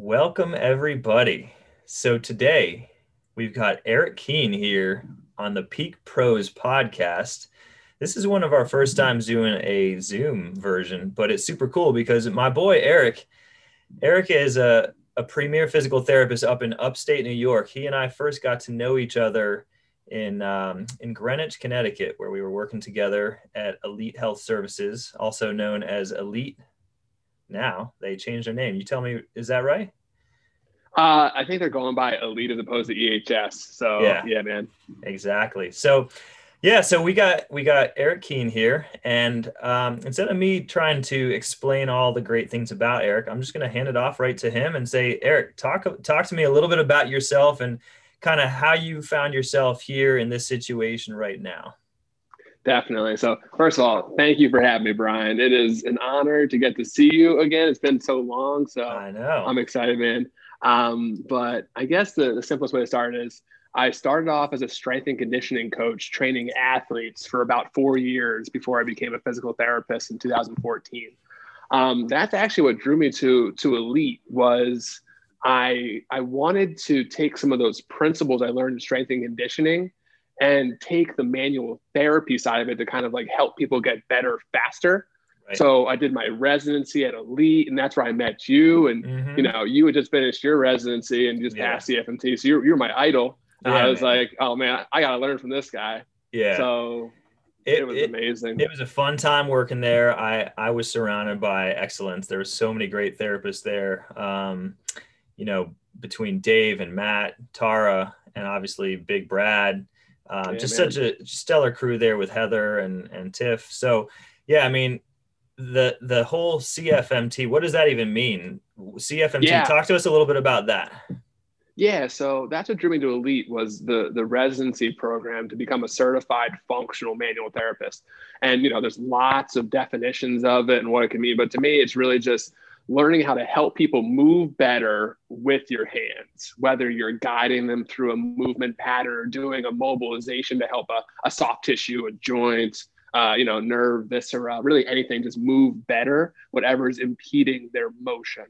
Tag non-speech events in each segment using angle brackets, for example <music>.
Welcome, everybody. So, today we've got Eric Keene here on the Peak Pros podcast. This is one of our first times doing a Zoom version, but it's super cool because my boy Eric, Eric is a, a premier physical therapist up in upstate New York. He and I first got to know each other in um, in Greenwich, Connecticut, where we were working together at Elite Health Services, also known as Elite now. They changed their name. You tell me, is that right? Uh, I think they're going by Elite as opposed to EHS. So yeah, yeah man. Exactly. So yeah, so we got we got Eric Keene here, and um, instead of me trying to explain all the great things about Eric, I'm just going to hand it off right to him and say, Eric, talk talk to me a little bit about yourself and kind of how you found yourself here in this situation right now. Definitely. So, first of all, thank you for having me, Brian. It is an honor to get to see you again. It's been so long. So, I know. I'm excited, man. Um, but I guess the, the simplest way to start is I started off as a strength and conditioning coach training athletes for about four years before I became a physical therapist in 2014. Um, that's actually what drew me to to elite was I I wanted to take some of those principles I learned in strength and conditioning and take the manual therapy side of it to kind of like help people get better faster. Right. So I did my residency at Elite, and that's where I met you. And mm-hmm. you know, you had just finished your residency and just yeah. passed the FMT, so you're you're my idol. And yeah, I was man. like, oh man, I gotta learn from this guy. Yeah. So it, it was it, amazing. It was a fun time working there. I I was surrounded by excellence. There were so many great therapists there. Um, you know, between Dave and Matt, Tara, and obviously Big Brad um, yeah, just man. such a stellar crew there with Heather and and Tiff. So yeah, I mean the the whole CFMT. What does that even mean? CFMT. Yeah. Talk to us a little bit about that. Yeah, so that's what drew me to Elite was the the residency program to become a certified functional manual therapist. And you know, there's lots of definitions of it and what it can mean, but to me, it's really just learning how to help people move better with your hands, whether you're guiding them through a movement pattern or doing a mobilization to help a, a soft tissue, a joint, uh, you know, nerve, viscera, really anything, just move better, whatever is impeding their motion.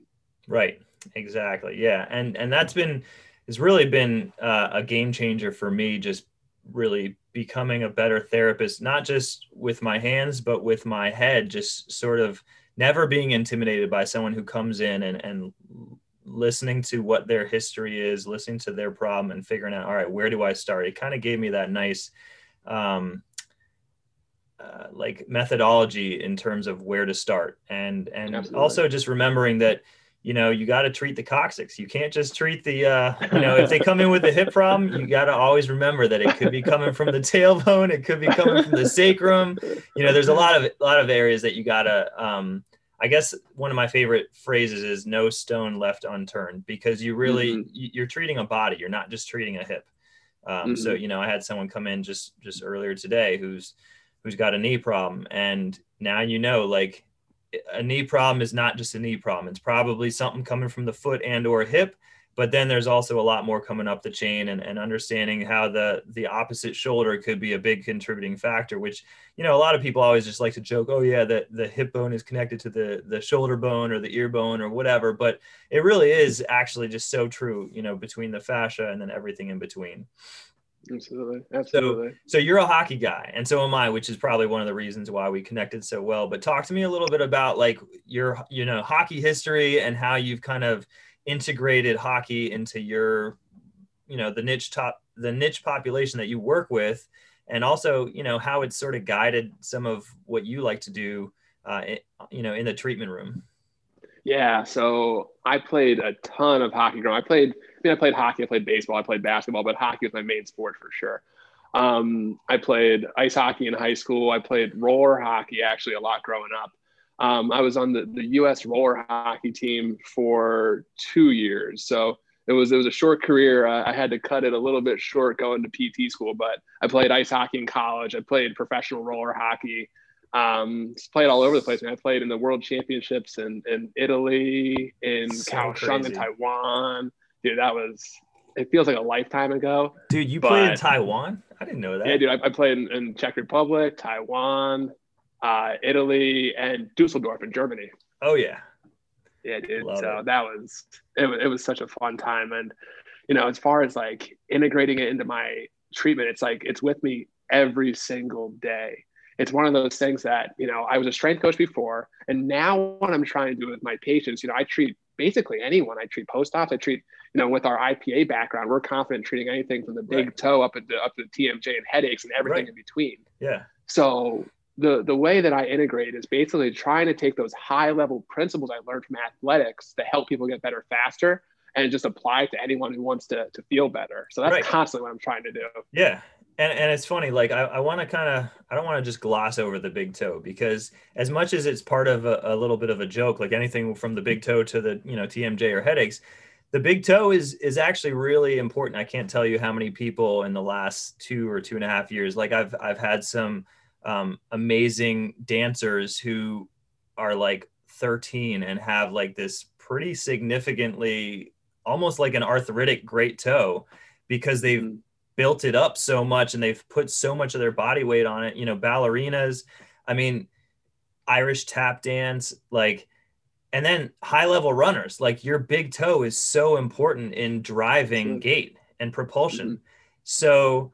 Right. Exactly. Yeah. And, and that's been, has really been uh, a game changer for me, just really becoming a better therapist, not just with my hands, but with my head, just sort of, never being intimidated by someone who comes in and, and listening to what their history is, listening to their problem and figuring out, all right, where do I start? It kind of gave me that nice, um, uh, like methodology in terms of where to start and and Absolutely. also just remembering that you know you got to treat the coccyx you can't just treat the uh, you know if they come in with a hip problem you got to always remember that it could be coming from the tailbone it could be coming from the sacrum you know there's a lot of a lot of areas that you got to um, I guess one of my favorite phrases is no stone left unturned because you really mm-hmm. you're treating a body you're not just treating a hip um, mm-hmm. so you know I had someone come in just just earlier today who's who's got a knee problem and now you know like a knee problem is not just a knee problem it's probably something coming from the foot and or hip but then there's also a lot more coming up the chain and, and understanding how the the opposite shoulder could be a big contributing factor which you know a lot of people always just like to joke oh yeah the, the hip bone is connected to the the shoulder bone or the ear bone or whatever but it really is actually just so true you know between the fascia and then everything in between Absolutely. Absolutely. So, so you're a hockey guy, and so am I, which is probably one of the reasons why we connected so well. But talk to me a little bit about like your, you know, hockey history and how you've kind of integrated hockey into your you know the niche top the niche population that you work with? And also you know how it's sort of guided some of what you like to do uh, you know in the treatment room. Yeah so i played a ton of hockey growing i played i mean i played hockey i played baseball i played basketball but hockey was my main sport for sure. Um, i played ice hockey in high school. I played roller hockey actually a lot growing up um, I was on the, the U.S. roller hockey team for two years. So it was it was a short career. Uh, I had to cut it a little bit short going to PT school, but I played ice hockey in college. I played professional roller hockey. Um, played all over the place. I played in the World Championships in, in Italy, in so Kaohsiung, in Taiwan. Dude, that was it feels like a lifetime ago. Dude, you but, played in Taiwan? I didn't know that. Yeah, dude, I, I played in, in Czech Republic, Taiwan, uh, Italy, and Dusseldorf in Germany. Oh yeah, Yeah, dude. Love so it. that was it, it was such a fun time. And you know, as far as like integrating it into my treatment, it's like it's with me every single day. It's one of those things that, you know, I was a strength coach before. And now what I'm trying to do with my patients, you know, I treat basically anyone. I treat post-ops, I treat, you know, with our IPA background, we're confident treating anything from the big Right. toe up to up to the TMJ and headaches and everything Right. in between. Yeah. So the the way that I integrate is basically trying to take those high level principles I learned from athletics that help people get better faster and just apply it to anyone who wants to, to feel better. So that's Right. constantly what I'm trying to do. Yeah. And, and it's funny, like I, I want to kind of, I don't want to just gloss over the big toe because as much as it's part of a, a little bit of a joke, like anything from the big toe to the, you know, TMJ or headaches, the big toe is, is actually really important. I can't tell you how many people in the last two or two and a half years, like I've, I've had some um, amazing dancers who are like 13 and have like this pretty significantly, almost like an arthritic great toe because they've Mhm. built it up so much and they've put so much of their body weight on it. You know, ballerinas, I mean, Irish tap dance, like, and then high level runners, like your big toe is so important in driving Sure. gait and propulsion. So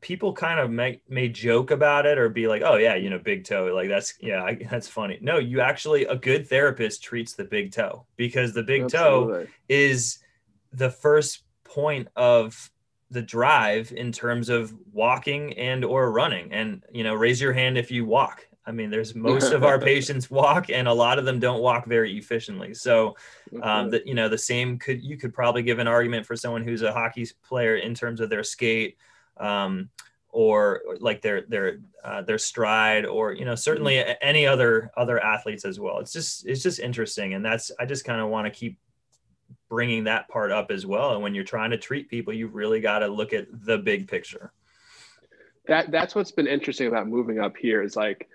people kind of may, may joke about it or be like, oh yeah, you know, big toe, like that's, yeah, I, <laughs> that's funny. No, you actually, a good therapist treats the big toe because the big toe is the first point of the drive in terms of walking and or running. And you know raise your hand if you walk. I mean there's most of our <laughs> patients walk and a lot of them don't walk very efficiently. So um, that you know the same could you could probably give an argument for someone who's a hockey player in terms of their skate um, or or like their their uh, their stride or you know certainly any other other athletes as well. It's just it's just interesting. And that's i just kind of want to keep bringing that part up as well. And when you're trying to treat people you really got to look at the big picture. That that's what's been interesting about moving up here is like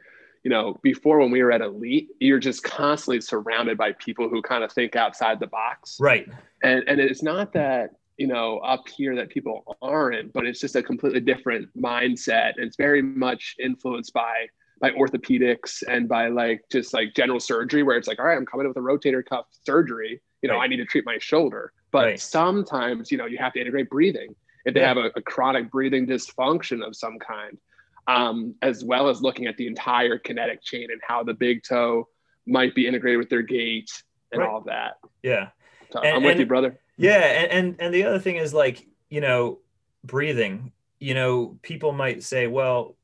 you know before when we were at elite you're just constantly surrounded by people who kind of think outside the box. Right. And and it's not that you know up here that people aren't but it's just a completely different mindset and it's very much influenced by by orthopedics and by like just like general surgery where it's like all right i'm coming in with a rotator cuff surgery you know Right. i need to treat my shoulder but Right. sometimes you know you have to integrate breathing if they Yeah. have a, a chronic breathing dysfunction of some kind um, as well as looking at the entire kinetic chain and how the big toe might be integrated with their gait and Right. all that yeah so And- i'm with and- you brother Yeah, and, and and the other thing is like you know breathing. You know, people might say, well,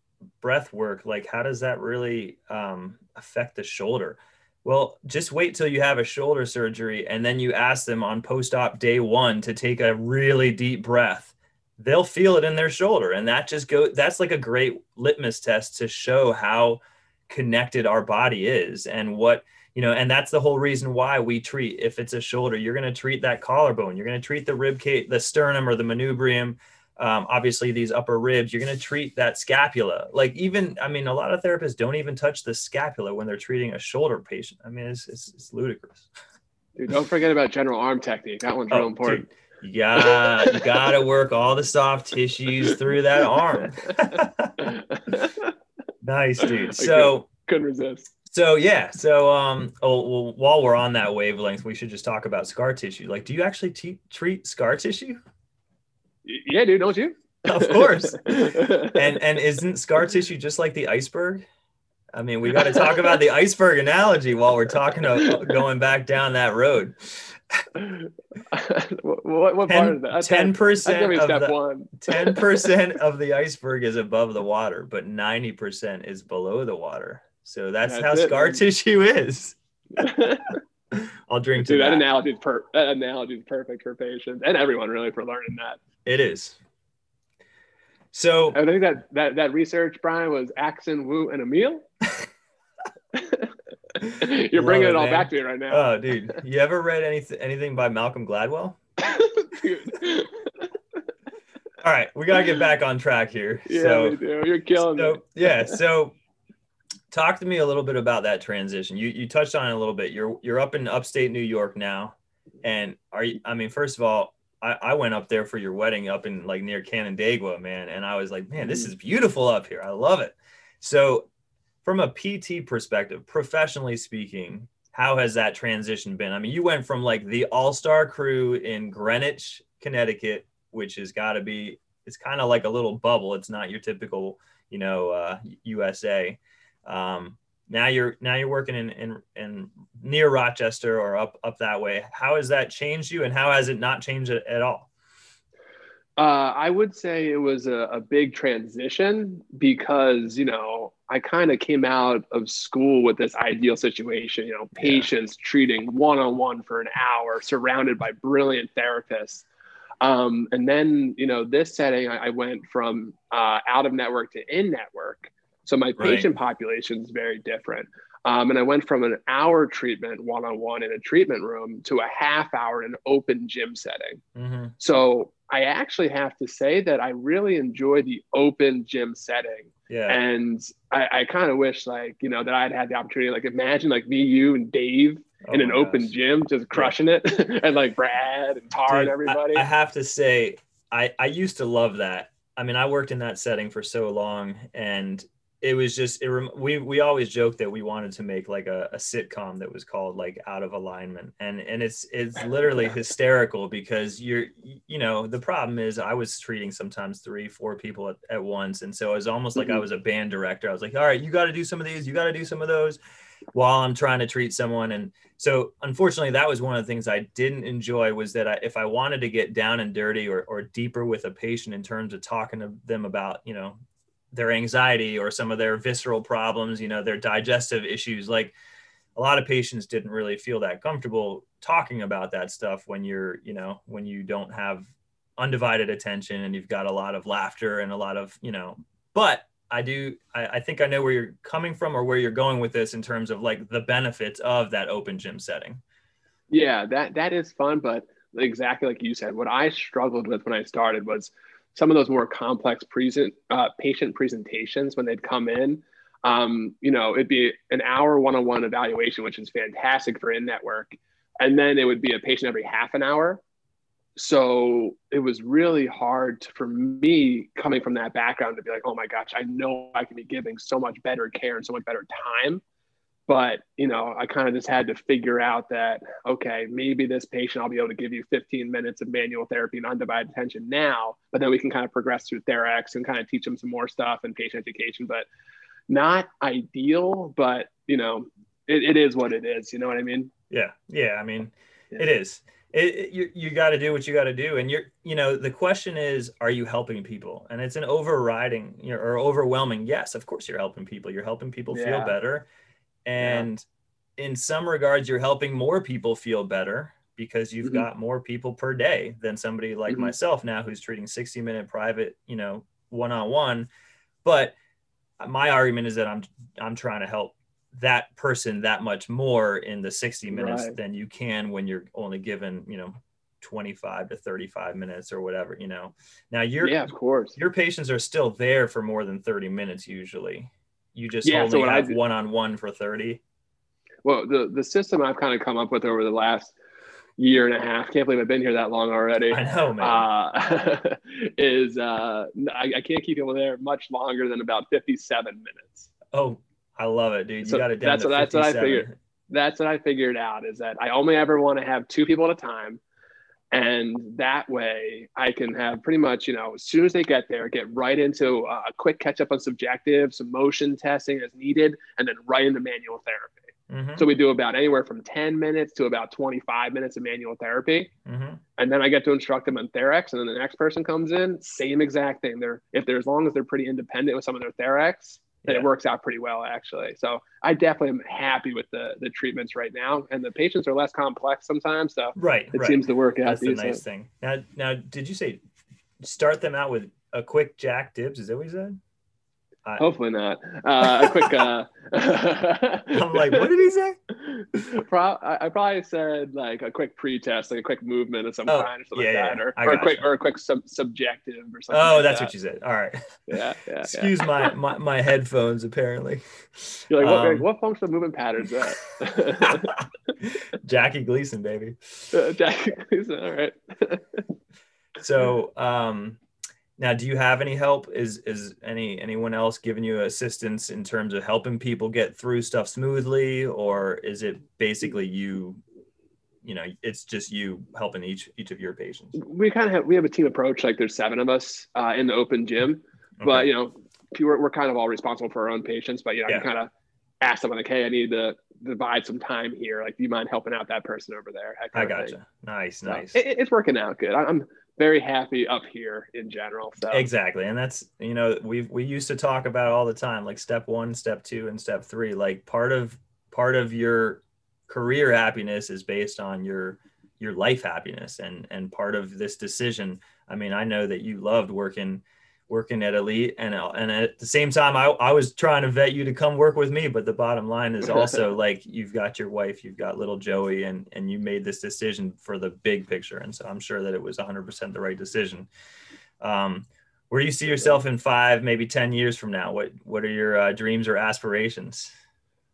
breath work. Like, how does that really um, affect the shoulder? Well, just wait till you have a shoulder surgery, and then you ask them on post-op day one to take a really deep breath. They'll feel it in their shoulder, and that just go. That's like a great litmus test to show how connected our body is and what you know and that's the whole reason why we treat if it's a shoulder you're going to treat that collarbone. You're going to treat the rib cage the sternum or the manubrium um, obviously these upper ribs. You're going to treat that scapula. Like even i mean a lot of therapists don't even touch the scapula when they're treating a shoulder patient. I mean it's, it's, it's ludicrous. Dude, don't forget about general arm technique. That one's real important. Oh, dude, you gotta you gotta work all the soft tissues through that arm. <laughs> <laughs> Nice dude. So Couldn't resist. So yeah, so um, oh, well, while we're on that wavelength, we should just talk about scar tissue. Like, do you actually te- treat scar tissue? Yeah, dude, don't you? Of course. <laughs> And and isn't scar tissue just like the iceberg? I mean, we got to talk about the iceberg analogy while we're talking about going back down that road. <laughs> what, what, what part of that? Ten percent of the ten percent of the iceberg is above the water, but ninety percent is below the water. So that's, That's how it, scar <laughs> tissue is. I'll drink to Dude, that that. analogy is per- that analogy is perfect for patients and everyone really for learning that. It is. So I think that that that research, Brian, was Axon, Wu, and Emil. <laughs> You're bringing it, it all man. back to me right now. Oh, dude, you ever read anything anything by Malcolm Gladwell? <laughs> All right, we gotta get back on track here. Yeah, so. You're killing me. so yeah, so talk to me a little bit about that transition. You you touched on it a little bit. You're you're up in upstate New York now, and are you? I mean, first of all, I, I went up there for your wedding up in like near Canandaigua, man, and I was like, man, this is beautiful up here. I love it. So, from a PT perspective, professionally speaking, how has that transition been? I mean, you went from like the all-star crew in Greenwich, Connecticut, which has got to be it's kind of like a little bubble. It's not your typical, you know, uh, USA. Um, now you're now you're working in, in in near Rochester or up up that way. How has that changed you, and how has it not changed it at all? Uh, I would say it was a, a big transition because you know I kind of came out of school with this ideal situation. You know, patients yeah. treating one on one for an hour, surrounded by brilliant therapists. Um, and then you know this setting, I, I went from uh, out of network to in network so my patient right. population is very different. Um, and I went from an hour treatment one on one in a treatment room to a half hour in an open gym setting. Mm-hmm. So I actually have to say that I really enjoy the open gym setting. Yeah. And I, I kind of wish like, you know, that I'd had the opportunity, like imagine like me, you and Dave oh in an open gosh. gym, just crushing yeah. it <laughs> and like Brad and Tar Dude, and everybody. I, I have to say, I, I used to love that. I mean, I worked in that setting for so long and it was just it we we always joke that we wanted to make like a, a, sitcom that was called like out of alignment. And and it's it's literally <laughs> hysterical because you're you know the problem is i was treating sometimes three four people at, at once. And so it was almost like mm-hmm. i was a band director. I was like all right you got to do some of these you got to do some of those while i'm trying to treat someone. And so unfortunately that was one of the things i didn't enjoy was that I, if i wanted to get down and dirty or, or deeper with a patient in terms of talking to them about you know their anxiety or some of their visceral problems, you know, their digestive issues. Like a lot of patients didn't really feel that comfortable talking about that stuff when you're, you know, when you don't have undivided attention and you've got a lot of laughter and a lot of, you know, but I do, I, I think I know where you're coming from or where you're going with this in terms of like the benefits of that open gym setting. Yeah, that that is fun, but exactly like you said, what I struggled with when I started was some of those more complex present uh, patient presentations when they'd come in. Um, you know, it'd be an hour one-on-one evaluation, which is fantastic for in-network, and then it would be a patient every half an hour. So it was really hard for me coming from that background to be like, oh my gosh, I know I can be giving so much better care and so much better time but you know i kind of just had to figure out that okay maybe this patient i'll be able to give you 15 minutes of manual therapy and undivided attention now but then we can kind of progress through TherEx and kind of teach them some more stuff and patient education but not ideal but you know it, it is what it is you know what i mean yeah yeah i mean yeah. it is it, it, you, you got to do what you got to do and you're you know the question is are you helping people and it's an overriding you know, or overwhelming yes of course you're helping people you're helping people yeah. feel better and yeah. in some regards, you're helping more people feel better because you've mm-hmm. got more people per day than somebody like mm-hmm. myself now who's treating 60 minute private, you know, one on one. But my argument is that I'm I'm trying to help that person that much more in the 60 minutes right. than you can when you're only given, you know, 25 to 35 minutes or whatever, you know. Now your yeah, of course. Your patients are still there for more than 30 minutes usually you just yeah, only so have one on one for 30 well the the system i've kind of come up with over the last year and a half can't believe i've been here that long already i know man. uh, <laughs> is uh, I, I, can't keep people there much longer than about 57 minutes. Oh i love it dude. You so got it down that's, what, that's what i figured. that's what i figured out is that i only ever want to have two people at a time and that way I can have pretty much, you know, as soon as they get there, get right into a quick catch up on subjective, some motion testing as needed, and then right into manual therapy. Mm-hmm. So we do about anywhere from 10 minutes to about 25 minutes of manual therapy. Mm-hmm. And then I get to instruct them on TherEx. And then the next person comes in, same exact thing. They're, if they're, as long as they're pretty independent with some of their TherEx, yeah. it works out pretty well actually. So I definitely am happy with the the treatments right now, and the patients are less complex sometimes. So right, it right. seems to work out. That's the nice thing. Now, now, did you say start them out with a quick Jack Dibs? Is that what you said? Hopefully not. Uh, a quick. Uh, <laughs> I'm like, what did he say? Pro- I probably said like a quick pre-test, like a quick movement of some oh, kind or something yeah, like that, or, or a quick you. or a quick sub- subjective or something. Oh, like that's that. what you said. All right. Yeah, yeah. <laughs> Excuse yeah. my, my my headphones. Apparently. You're like, what, um, what functional movement patterns that? <laughs> Jackie Gleason, baby. Uh, Jackie Gleason. All right. so, um, Now, do you have any help? Is is any anyone else giving you assistance in terms of helping people get through stuff smoothly, or is it basically you? You know, it's just you helping each each of your patients. We kind of have we have a team approach. Like there's seven of us uh, in the open gym, okay. but you know, we're, we're kind of all responsible for our own patients. But you know, yeah. you kind of ask them like, hey, I need to divide some time here. Like, do you mind helping out that person over there? I gotcha. Nice, so nice. It, it's working out good. I'm very happy up here in general. So exactly, and that's you know we we used to talk about all the time, like step one, step two, and step three. Like part of part of your career happiness is based on your your life happiness, and and part of this decision. I mean, I know that you loved working working at Elite, and and at the same time, I, I was trying to vet you to come work with me. But the bottom line is also <laughs> like you've got your wife, you've got little Joey, and and you made this decision for the big picture, and so I'm sure that it was 100% the right decision. Um, where do you see yourself in five, maybe 10 years from now? What what are your uh, dreams or aspirations?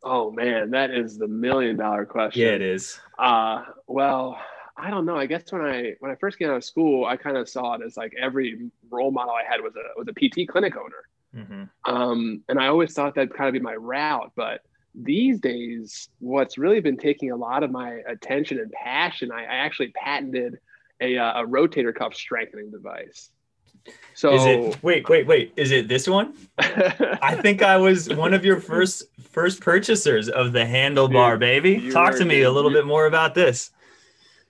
Oh man, that is the million dollar question. Yeah, it is. Uh, well, I don't know. I guess when I when I first came out of school, I kind of saw it as like every role model I had was a was a PT clinic owner, mm-hmm. um, and I always thought that'd kind of be my route. But these days, what's really been taking a lot of my attention and passion, I, I actually patented a, uh, a rotator cuff strengthening device. So is it wait, wait, wait. Is it this one? <laughs> I think I was one of your first first purchasers of the Handulbar, Dude, baby. Talk to me a little bit more about this.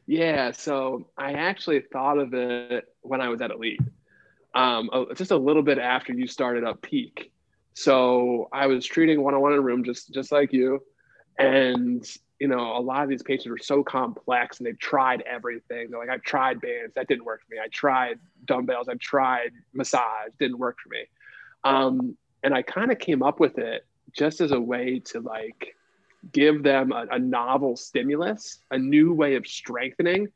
Yeah, so I actually thought of it when I was at Elite, um, just a little bit after you started up Peak. So I was treating one-on-one in a room, just just like you, and you know a lot of these patients are so complex, and they've tried everything. They're like, I've tried bands, that didn't work for me. I tried dumbbells, I tried massage, didn't work for me. Um, and I kind of came up with it just as a way to like give them a, a novel stimulus, a new way of strengthening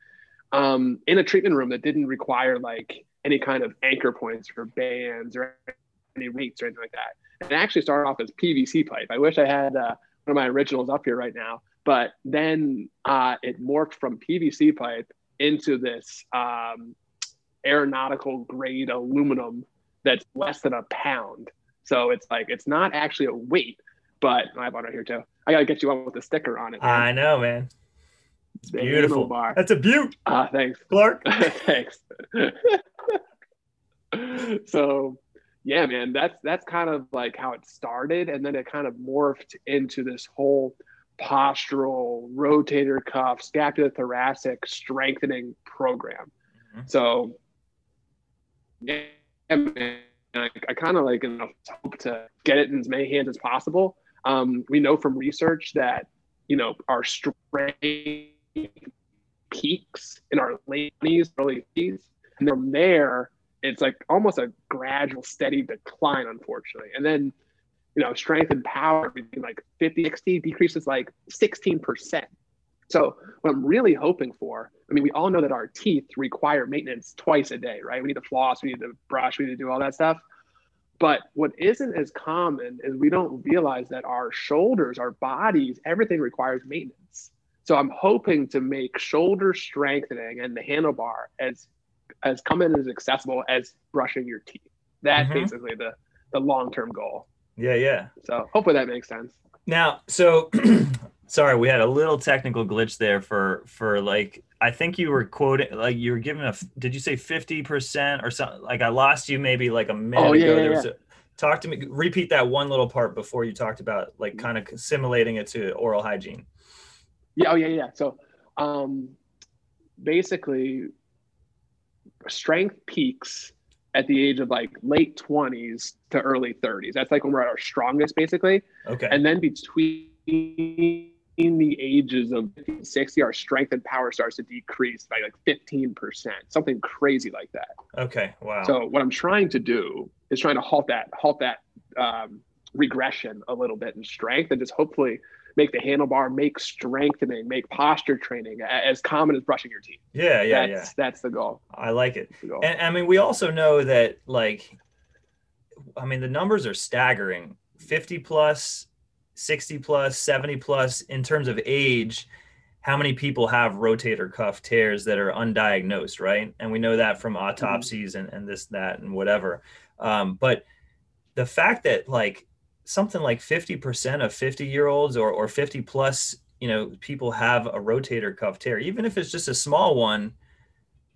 um, in a treatment room that didn't require like any kind of anchor points for bands or any weights or anything like that. And it actually started off as PVC pipe. I wish I had uh, one of my originals up here right now, but then uh, it morphed from PVC pipe into this um, aeronautical grade aluminum that's less than a pound. So it's like it's not actually a weight, but I have one right here too. I gotta get you one with a sticker on it. Man. I know, man. It's beautiful. Bar. That's a beaut. Ah, uh, thanks, Clark. <laughs> thanks. <laughs> so, yeah, man, that's that's kind of like how it started, and then it kind of morphed into this whole postural rotator cuff scapulothoracic strengthening program. Mm-hmm. So, yeah, man, I, I kind of like you know, hope to get it in as many hands as possible um, we know from research that you know our strength peaks in our late 20s, early 30s, and from there it's like almost a gradual, steady decline, unfortunately. And then you know strength and power between like 50, 60 decreases like 16 percent. So what I'm really hoping for, I mean, we all know that our teeth require maintenance twice a day, right? We need to floss, we need to brush, we need to do all that stuff. But what isn't as common is we don't realize that our shoulders, our bodies, everything requires maintenance. So I'm hoping to make shoulder strengthening and the Handulbar as as common as accessible as brushing your teeth. That's mm-hmm. basically the the long term goal. Yeah, yeah. So hopefully that makes sense. Now, so <clears throat> sorry, we had a little technical glitch there for for like I think you were quoting like you were giving a did you say 50% or something like I lost you maybe like a minute oh, yeah, ago. Yeah, there was yeah. a, talk to me repeat that one little part before you talked about like kind of simulating it to oral hygiene. Yeah, oh yeah, yeah. So um basically strength peaks at the age of like late 20s to early 30s. That's like when we're at our strongest basically. Okay. And then between in the ages of 60, our strength and power starts to decrease by like 15%, something crazy like that. Okay. Wow. So what I'm trying to do is trying to halt that, halt that um, regression a little bit in strength and just hopefully make the Handulbar, make strengthening, make posture training as common as brushing your teeth. Yeah. Yeah. That's, yeah. that's the goal. I like it. And I mean, we also know that like, I mean, the numbers are staggering 50 plus 60 plus 70 plus in terms of age how many people have rotator cuff tears that are undiagnosed, right? And we know that from mm-hmm. autopsies and, and this, that, and whatever. Um, but the fact that like something like 50% of 50 year olds or, or 50 plus, you know, people have a rotator cuff tear, even if it's just a small one,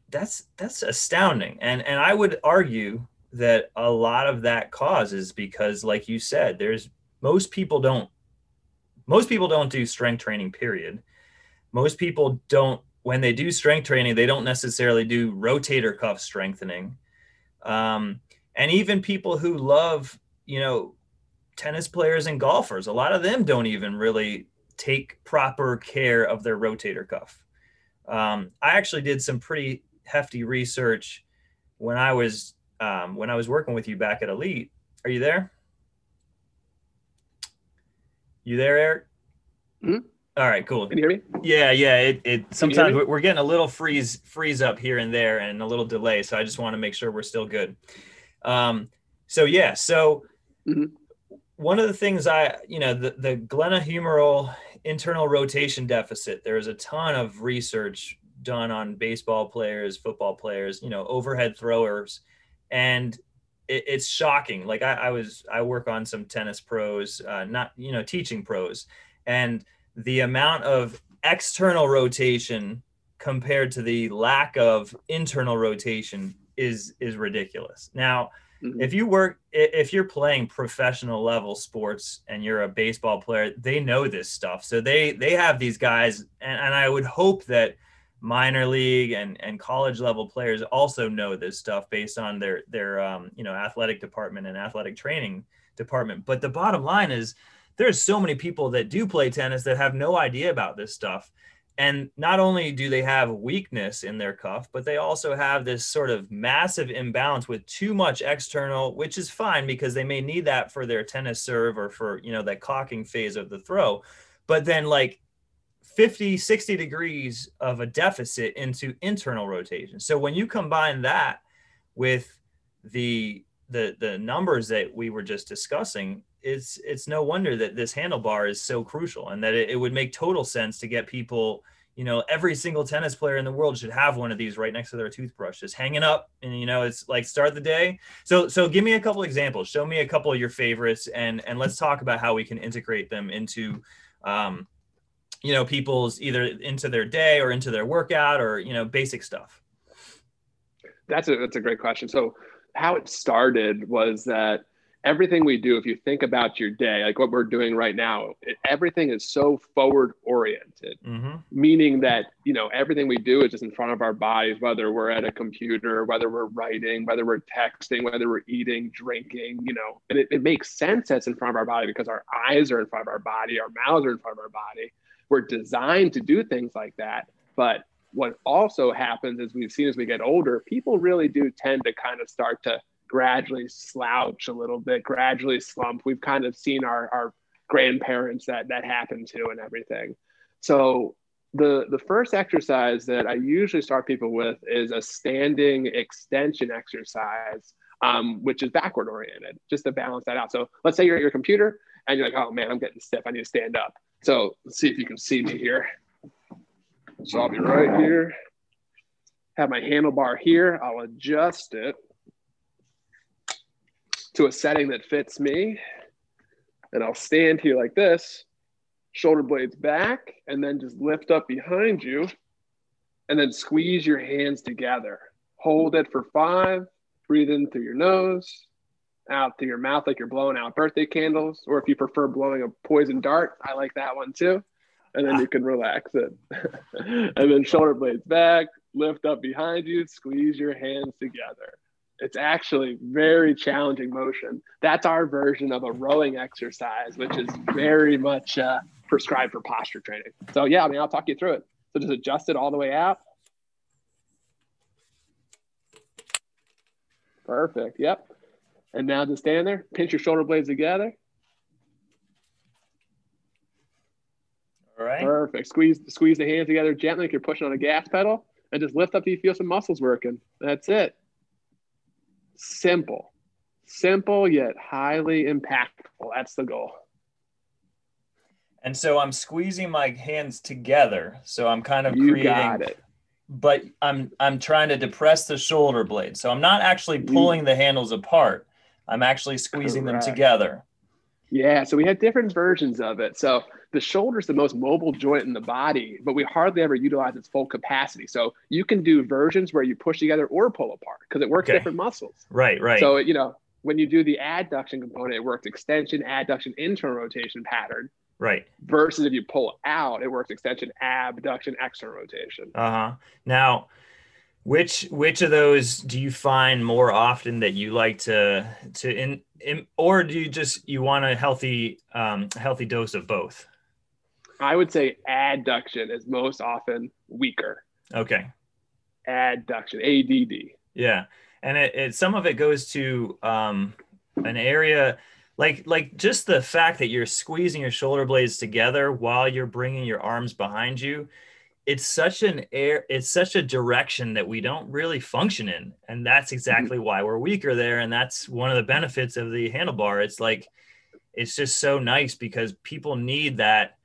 that's, that's astounding. And, and I would argue that a lot of that cause is because, like you said, there's most people don't, most people don't do strength training, period. Most people don't when they do strength training they don't necessarily do rotator cuff strengthening. Um, and even people who love you know tennis players and golfers a lot of them don't even really take proper care of their rotator cuff. Um, i actually did some pretty hefty research when i was um, when i was working with you back at elite. Are you there you there eric mm-hmm. All right, cool. Can you hear me? Yeah, yeah. It, it sometimes we're getting a little freeze freeze up here and there and a little delay, so I just want to make sure we're still good. Um, so yeah, so mm-hmm. one of the things I, you know, the the glenohumeral internal rotation deficit. There's a ton of research done on baseball players, football players, you know, overhead throwers, and it, it's shocking. Like I, I was, I work on some tennis pros, uh, not you know, teaching pros, and the amount of external rotation compared to the lack of internal rotation is is ridiculous. Now, mm-hmm. if you work if you're playing professional level sports and you're a baseball player, they know this stuff. So they they have these guys and, and I would hope that minor league and, and college level players also know this stuff based on their their um, you know athletic department and athletic training department. But the bottom line is there's so many people that do play tennis that have no idea about this stuff. And not only do they have weakness in their cuff, but they also have this sort of massive imbalance with too much external, which is fine because they may need that for their tennis serve or for, you know, that cocking phase of the throw. But then like 50, 60 degrees of a deficit into internal rotation. So when you combine that with the the the numbers that we were just discussing, it's it's no wonder that this Handulbar is so crucial and that it, it, would make total sense to get people you know every single tennis player in the world should have one of these right next to their toothbrush just hanging up and you know it's like start the day so so give me a couple examples show me a couple of your favorites and and let's talk about how we can integrate them into um you know people's either into their day or into their workout or you know basic stuff that's a that's a great question so how it started was that everything we do, if you think about your day, like what we're doing right now, it, everything is so forward oriented, mm-hmm. meaning that, you know, everything we do is just in front of our bodies, whether we're at a computer, whether we're writing, whether we're texting, whether we're eating, drinking, you know, and it, it makes sense that's in front of our body because our eyes are in front of our body, our mouths are in front of our body. We're designed to do things like that. But what also happens is we've seen as we get older, people really do tend to kind of start to gradually slouch a little bit, gradually slump. We've kind of seen our, our grandparents that that happened to and everything. So the the first exercise that I usually start people with is a standing extension exercise, um, which is backward oriented, just to balance that out. So let's say you're at your computer and you're like, oh man, I'm getting stiff. I need to stand up. So let's see if you can see me here. So I'll be right here. Have my Handulbar here. I'll adjust it to a setting that fits me. And I'll stand here like this, shoulder blades back, and then just lift up behind you. And then squeeze your hands together. Hold it for five. Breathe in through your nose, out through your mouth like you're blowing out birthday candles. Or if you prefer blowing a poison dart, I like that one too. And then you can relax it. <laughs> and then shoulder blades back, lift up behind you, squeeze your hands together. It's actually very challenging motion. That's our version of a rowing exercise, which is very much uh, prescribed for posture training. So yeah, I mean, I'll talk you through it. So just adjust it all the way out. Perfect. Yep. And now just stand there, pinch your shoulder blades together. All right. Perfect. Squeeze squeeze the hands together gently like you're pushing on a gas pedal and just lift up till you feel some muscles working. That's it simple, simple yet highly impactful. That's the goal. And so I'm squeezing my hands together. So I'm kind of You creating got it. but I'm I'm trying to depress the shoulder blade. So I'm not actually pulling the handles apart. I'm actually squeezing Correct. them together. Yeah, so we had different versions of it. So the shoulder is the most mobile joint in the body, but we hardly ever utilize its full capacity. So you can do versions where you push together or pull apart because it works Okay. different muscles. Right, right. So you know when you do the adduction component, it works extension, adduction, internal rotation pattern. right. Versus if you pull out, it works extension, abduction, external rotation. Uh-huh. Now, which which of those do you find more often that you like to to in, in or do you just you want a healthy um healthy dose of both? I would say adduction is most often weaker. Okay. Adduction, ADD. Yeah, and it, it some of it goes to um, an area like like just the fact that you're squeezing your shoulder blades together while you're bringing your arms behind you. It's such an air. It's such a direction that we don't really function in, and that's mm-hmm. exactly why we're weaker there. And that's one of the benefits of the Handulbar. It's like it's just so nice because people need that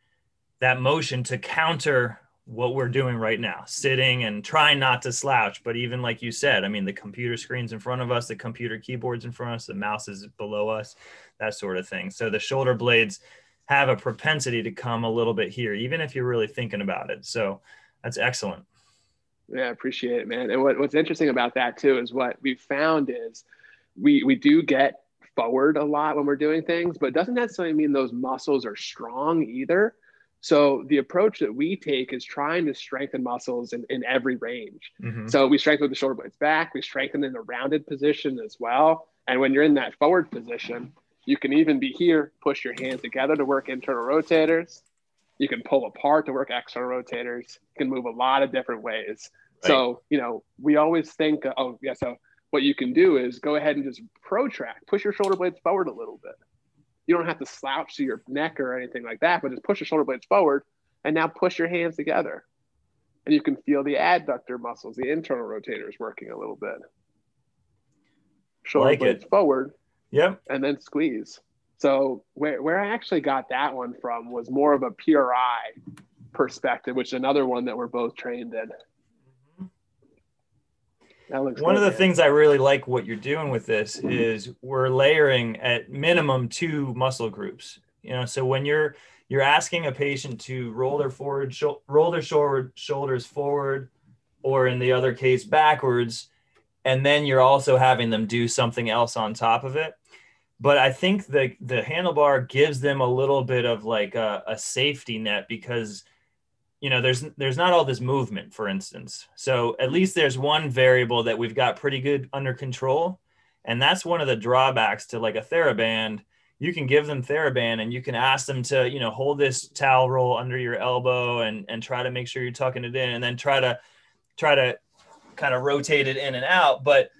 that motion to counter what we're doing right now sitting and trying not to slouch but even like you said i mean the computer screens in front of us the computer keyboards in front of us the mouse is below us that sort of thing so the shoulder blades have a propensity to come a little bit here even if you're really thinking about it so that's excellent Yeah, I appreciate it, man. And what, what's interesting about that too is what we found is we we do get forward a lot when we're doing things, but it doesn't necessarily mean those muscles are strong either. So the approach that we take is trying to strengthen muscles in, in every range. Mhm. So we strengthen the shoulder blades back, we strengthen in a rounded position as well. And when you're in that forward position, you can even be here, push your hands together to work internal rotators. You can pull apart to work external rotators. You can move a lot of different ways. So, you know, we always think, uh, oh, yeah, so what you can do is go ahead and just protract, push your shoulder blades forward a little bit. You don't have to slouch to your neck or anything like that, but just push your shoulder blades forward and now push your hands together. And you can feel the adductor muscles, the internal rotators working a little bit. Shoulder Like it. blades forward yep and then squeeze. So where, where I actually got that one from was more of a PRI perspective, which is another one that we're both trained in. Mm-hmm. That looks one good, of the man. things i really like what you're doing with this is we're layering at minimum two muscle groups you know so when you're you're asking a patient to roll their forward roll their shoulders shoulders forward or in the other case backwards and then you're also having them do something else on top of it but i think the the Handulbar gives them a little bit of like a, a safety net because you know there's there's not all this movement for instance. So at least there's one variable that we've got pretty good under control and that's one of the drawbacks to like a theraband. You can give them theraband and you can ask them to you know hold this towel roll under your elbow and and try to make sure you're tucking it in and then try to try to kind of rotate it in and out but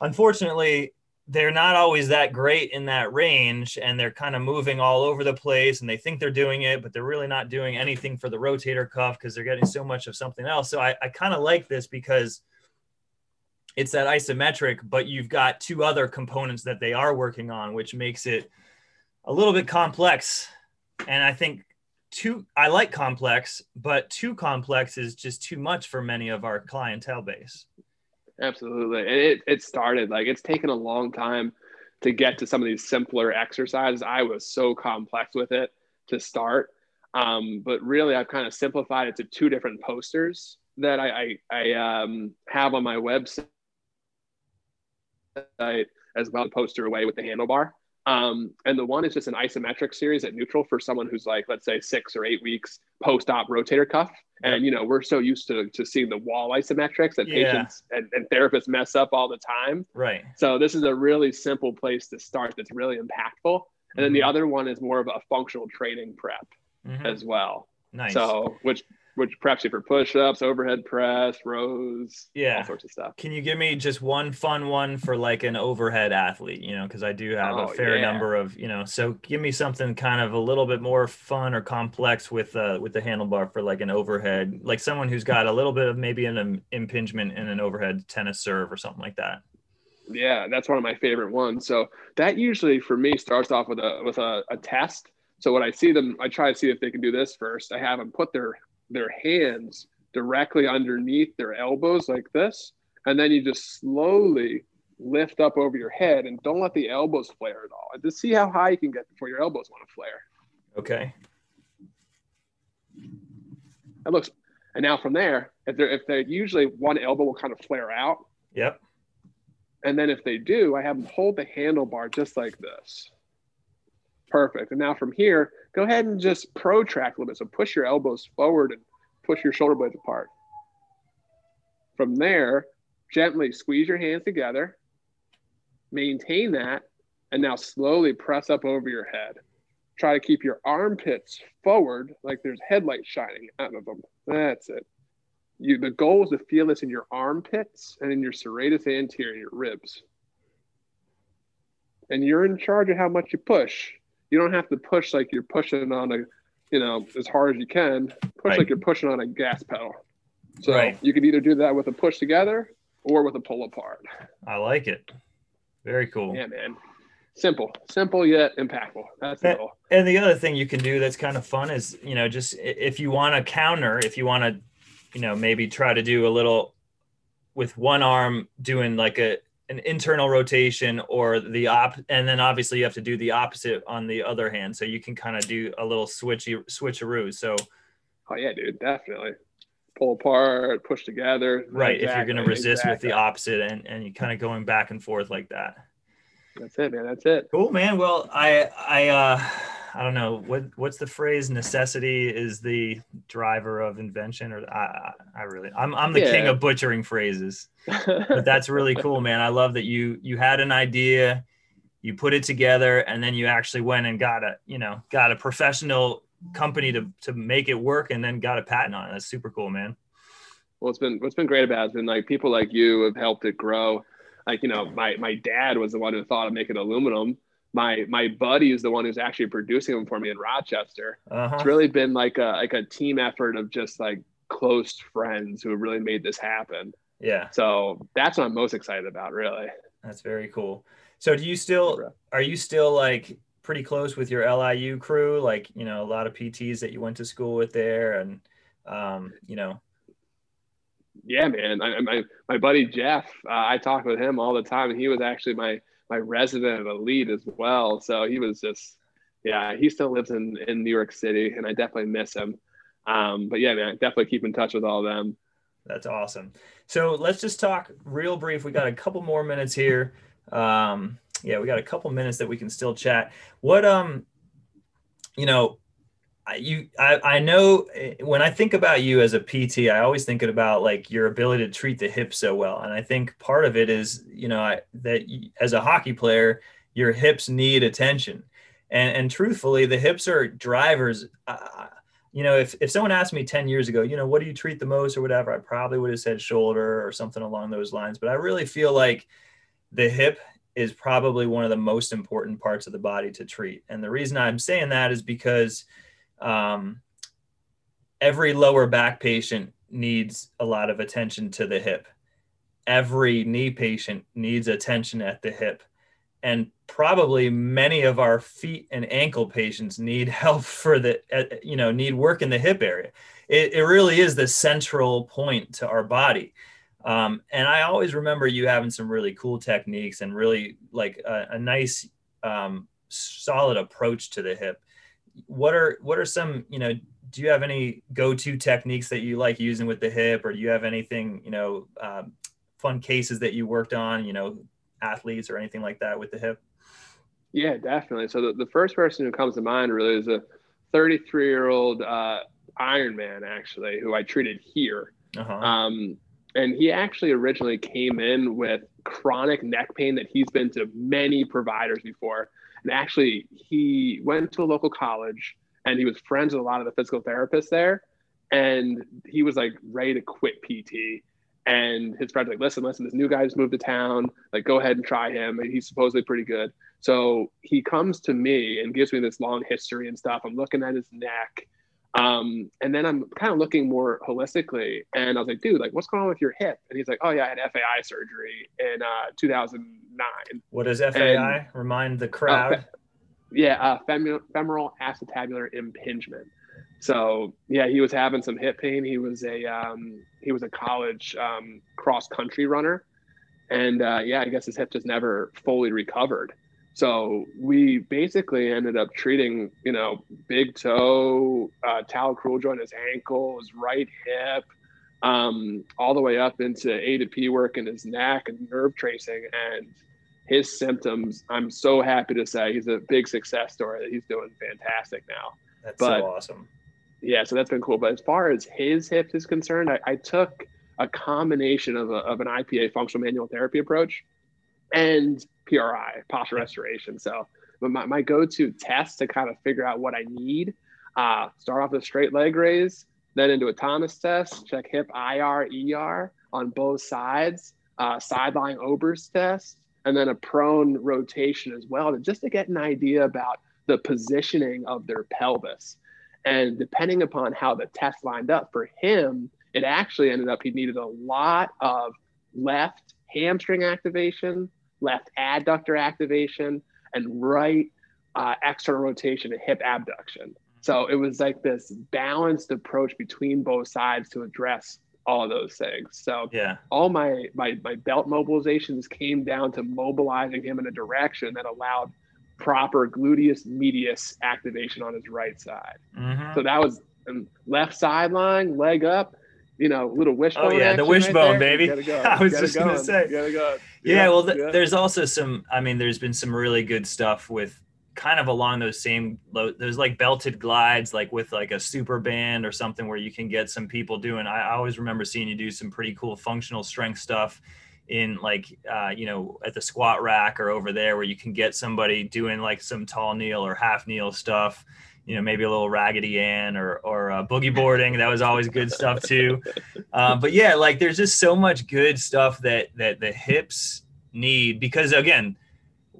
unfortunately they're not always that great in that range and they're kind of moving all over the place and they think they're doing it but they're really not doing anything for the rotator cuff because they're getting so much of something else. So i, I kind of like this because it's that isometric but you've got two other components that they are working on which makes it a little bit complex. And i think too i like complex but too complex is just too much for many of our clientele base Absolutely. And it, it started like it's taken a long time to get to some of these simpler exercises. I was so complex with it to start. Um, but really, I've kind of simplified it to two different posters that I, I, I um, have on my website as well, poster away with the Handulbar. Um, and the one is just an isometric series at neutral for someone who's like, let's say, six or eight weeks post-op rotator cuff. And you know, we're so used to, to seeing the wall isometrics that Yeah. patients and, and therapists mess up all the time. right So this is a really simple place to start that's really impactful. And then the Mhm. other one is more of a functional training prep Mhm. as well. nice So which which preps you for push-ups, overhead press, rows, Yeah. all sorts of stuff. Can you give me just one fun one for like an overhead athlete? You know, because I do have a Oh, fair yeah. number of, you know, so give me something kind of a little bit more fun or complex with uh with the Handulbar for like an overhead, like someone who's got a little bit of maybe an im- impingement in an overhead tennis serve or something like that. Yeah, that's one of my favorite ones. So that usually for me starts off with a with a, a test. So when I see them, I try to see if they can do this first. I have them put their their hands directly underneath their elbows like this, and then you just slowly lift up over your head and don't let the elbows flare at all. And just see how high you can get before your elbows want to flare. Okay. That looks. And now from there, if they're if they usually one elbow will kind of flare out. Yep. And then if they do, I have them hold the Handulbar just like this. Perfect. And now from here, go ahead and just protract a little bit. So push your elbows forward and push your shoulder blades apart. From there, gently squeeze your hands together, maintain that, and now slowly press up over your head. Try to keep your armpits forward like there's headlights shining out of them. That's it. You, the goal is to feel this in your armpits and in your serratus anterior, your ribs. And you're in charge of how much you push. You don't have to push like you're pushing on a, you know, as hard as you can. Push Right. like you're pushing on a gas pedal. So Right. you can either do that with a push together or with a pull apart. I like it. Very cool. Yeah, man. Simple, simple yet impactful. That's Eh, goal. And the other thing you can do that's kind of fun is, you know, just if you want to counter, if you want to, you know, maybe try to do a little with one arm doing like a an internal rotation or the op and then obviously you have to do the opposite on the other hand. So you can kind of do a little switchy switcheroo. So Oh yeah, dude, definitely. Pull apart, push together. right, if you're gonna resist with the opposite and, and you kind of going back and forth like that. That's it, man. That's it. Cool, man. Well, I I uh I don't know what what's the phrase. Necessity is the driver of invention, or I I, really I'm I'm the king of butchering phrases, <laughs> but that's really cool, man. I love that you you had an idea, you put it together, and then you actually went and got a you know got a professional company to to make it work, and then got a patent on it. That's super cool, man. Well, it's been what's been great about it has been like people like you have helped it grow. Like you know, my my dad was the one who thought of making aluminum. My my buddy is the one who's actually producing them for me in Rochester. Uh It's really been like a like a team effort of just like close friends who have really made this happen. Yeah, So that's what I'm most excited about, really. that's very cool. So, do you still are you still like pretty close with your LIU crew? Like, you know, a lot of PTs that you went to school with there, and um, you know, Yeah, man. I, my my buddy Jeff, uh, I talk with him all the time, and he was actually my my resident elite as well. So he was just, yeah, he still lives in in New York City, and I definitely miss him. Um, but yeah, man, definitely keep in touch with all of them. that's awesome. So let's just talk real brief. We got a couple more minutes here. Um, yeah, we got a couple minutes that we can still chat. What um, you know, you I, I know eh, when I think about you as a PT, I always think about like your ability to treat the hip so well, and I think part of it is you know I, that you, as a hockey player, your hips need attention, and and truthfully, the hips are drivers. Uh, you know, if if someone asked me ten years ago, you know, what do you treat the most or whatever, I probably would have said shoulder or something along those lines. But I really feel like the hip is probably one of the most important parts of the body to treat, and the reason I'm saying that is because um, every lower back patient needs a lot of attention to the hip. Every knee patient needs attention at the hip. And probably many of our feet and ankle patients need <laughs> help for the, uh, you know, need work in the hip area. It, it really is the central point to our body. Um, and I always remember you having some really cool techniques and really like a, a nice, um, solid approach to the hip what are what are some you know do you have any go-to techniques that you like using with the hip or do you have anything you know um, fun cases that you worked on you know athletes or anything like that with the hip Yeah, definitely. So the, the first person who comes to mind really is a 33 year old uh, Ironman, actually, who I treated here. uh-huh. Um, and he actually originally came in with chronic neck pain that he's been to many providers before. And actually, he went to a local college and he was friends with a lot of the physical therapists there. And he was like ready to quit PT. And his friends like, listen, listen, this new guy just moved to town. Like, go ahead and try him. He's supposedly pretty good. So he comes to me and gives me this long history and stuff. I'm looking at his neck. Um, and then I'm kind of looking more holistically, and I was like, dude, like, what's going on with your hip? And he's like, oh yeah, I had FAI surgery in uh, 2009. what does fai remind the crowd Yeah, uh, fem- femoral acetabular impingement. So yeah, he was having some hip pain. He was a um, he was a college um, cross country runner, and uh, yeah, I guess his hip just never fully recovered. So we basically ended up treating, you know, big toe, uh, talocrural joint, his ankle, his right hip, um, all the way up into A to P work in his neck and nerve tracing. And his symptoms, I'm so happy to say he's a big success story that he's doing fantastic now. That's but, so awesome. Yeah, so that's been cool. But as far as his hip is concerned, I, I took a combination of, a, of an IPA functional manual therapy approach and PRI, posture restoration. So, my, my go-to test to kind of figure out what I need, uh, start off with a straight leg raise, then into a Thomas test, check hip IR, ER on both sides, uh, sideline Ober's test, and then a prone rotation as well, to, just to get an idea about the positioning of their pelvis. And depending upon how the test lined up for him, it actually ended up he needed a lot of left hamstring activation, left adductor activation, and right uh, external rotation and hip abduction. So it was like this balanced approach between both sides to address all of those things. So yeah, all my my my belt mobilizations came down to mobilizing him in a direction that allowed proper gluteus medius activation on his right side. Mm-hmm. So that was um, left sideline, leg up, you know, little wishbone. Oh yeah, the wishbone, right baby. Go. <laughs> I was just going. gonna say. Go. Yeah, well, th- yeah. there's also some. I mean, there's been some really good stuff with kind of along those same. There's like belted glides, like with like a super band or something, where you can get some people doing. I, I always remember seeing you do some pretty cool functional strength stuff in like uh, you know at the squat rack or over there where you can get somebody doing like some tall kneel or half kneel stuff you know maybe a little raggedy Ann or or uh, boogie boarding. That was always good stuff too. Uh, but yeah like there's just so much good stuff that that the hips need because again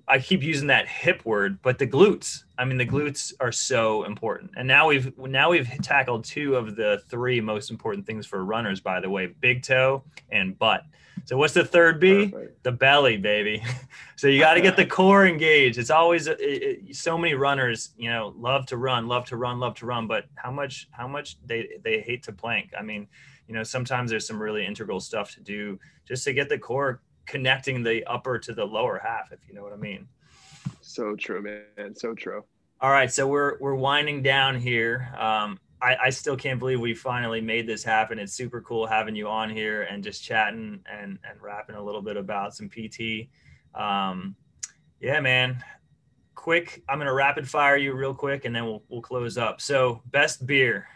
I keep using that hip word, but the glutes. I mean, the glutes are so important. And now we've now we've tackled two of the three most important things for runners, by the way, big toe and butt. So what's the third B? Perfect. The belly, baby. <laughs> so you got to get the <laughs> core engaged. It's always it, it, so many runners, you know, love to run, love to run, love to run, but how much how much they they hate to plank. I mean, you know, sometimes there's some really integral stuff to do just to get the core connecting the upper to the lower half, if you know what I mean. So true, man. So true. All right, so we're we're winding down here. Um, I, I still can't believe we finally made this happen. It's super cool having you on here and just chatting and and rapping a little bit about some PT. Um, yeah, man. Quick, I'm gonna rapid fire you real quick, and then we'll we'll close up. So, best beer.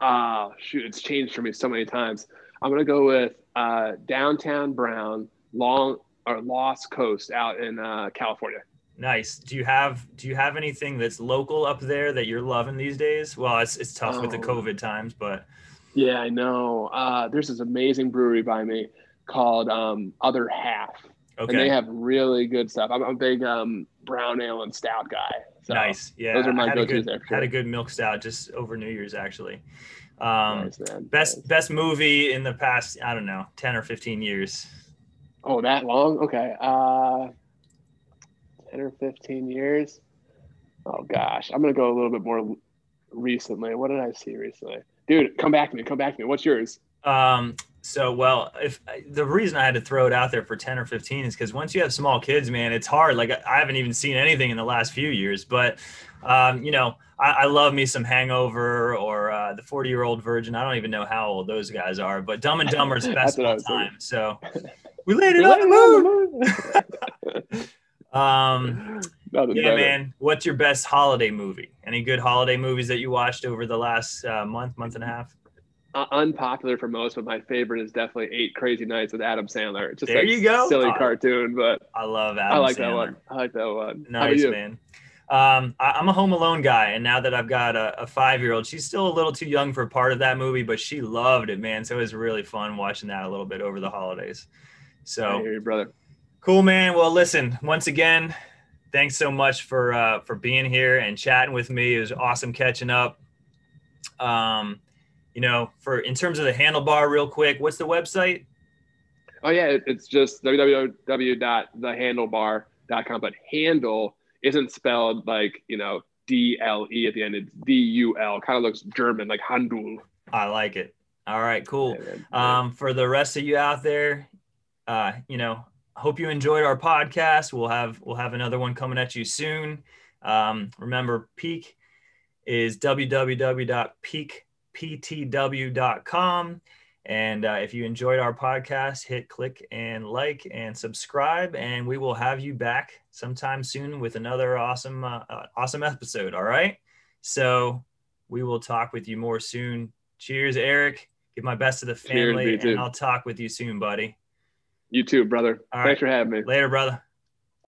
Ah, uh, shoot, it's changed for me so many times. I'm gonna go with uh, Downtown Brown, Long or Lost Coast out in uh, California. Nice. Do you have do you have anything that's local up there that you're loving these days? Well, it's it's tough oh. with the oh. COVID times, but yeah, I know. Uh, there's this amazing brewery by me called um, Other Half, okay. and they have really good stuff. I'm, a big um, brown ale and stout guy. So nice. Yeah, those are my go-tos. Had a good milk stout just over New Year's actually. Um, best best movie in the past I don't know ten or fifteen years. Oh, that long? Okay. Uh, 10 or 15 years. Oh, gosh. I'm going to go a little bit more recently. What did I see recently? Dude, come back to me. Come back to me. What's yours? Um, so, well, if the reason I had to throw it out there for 10 or 15 is because once you have small kids, man, it's hard. Like, I haven't even seen anything in the last few years, but, um, you know, I, I, love me some Hangover or uh, the 40 year old virgin. I don't even know how old those guys are, but Dumb and Dumber's <laughs> best of all time. So, <laughs> we landed on the moon. <laughs> um, yeah, better. man. What's your best holiday movie? Any good holiday movies that you watched over the last uh, month, month and a half? Uh, unpopular for most, but my favorite is definitely Eight Crazy Nights with Adam Sandler. Just there like you go. Silly cartoon, but I love Adam. I like Sandler. that one. I like that one. Nice man. Um, I, am a Home Alone guy, and now that I've got a, a five year old, she's still a little too young for part of that movie, but she loved it, man. So it was really fun watching that a little bit over the holidays. So, you, brother. Cool, man. Well, listen, once again, thanks so much for uh, for being here and chatting with me. It was awesome catching up. Um, you know, for in terms of the Handulbar, real quick, what's the website? Oh yeah, it's just www.thehandulbar.com. But handle isn't spelled like you know D L E at the end. It's D U L. Kind of looks German, like Handul. I like it. All right, cool. Um, for the rest of you out there, uh, you know, hope you enjoyed our podcast. We'll have we'll have another one coming at you soon. Um, remember, Peak is www.peakptw.com. And uh, if you enjoyed our podcast, hit click and like and subscribe, and we will have you back sometime soon with another awesome, uh, uh, awesome episode. All right. So we will talk with you more soon. Cheers, Eric. Give my best to the family, Cheers, and I'll talk with you soon, buddy. You too, brother. All Thanks right. for having me. Later, brother.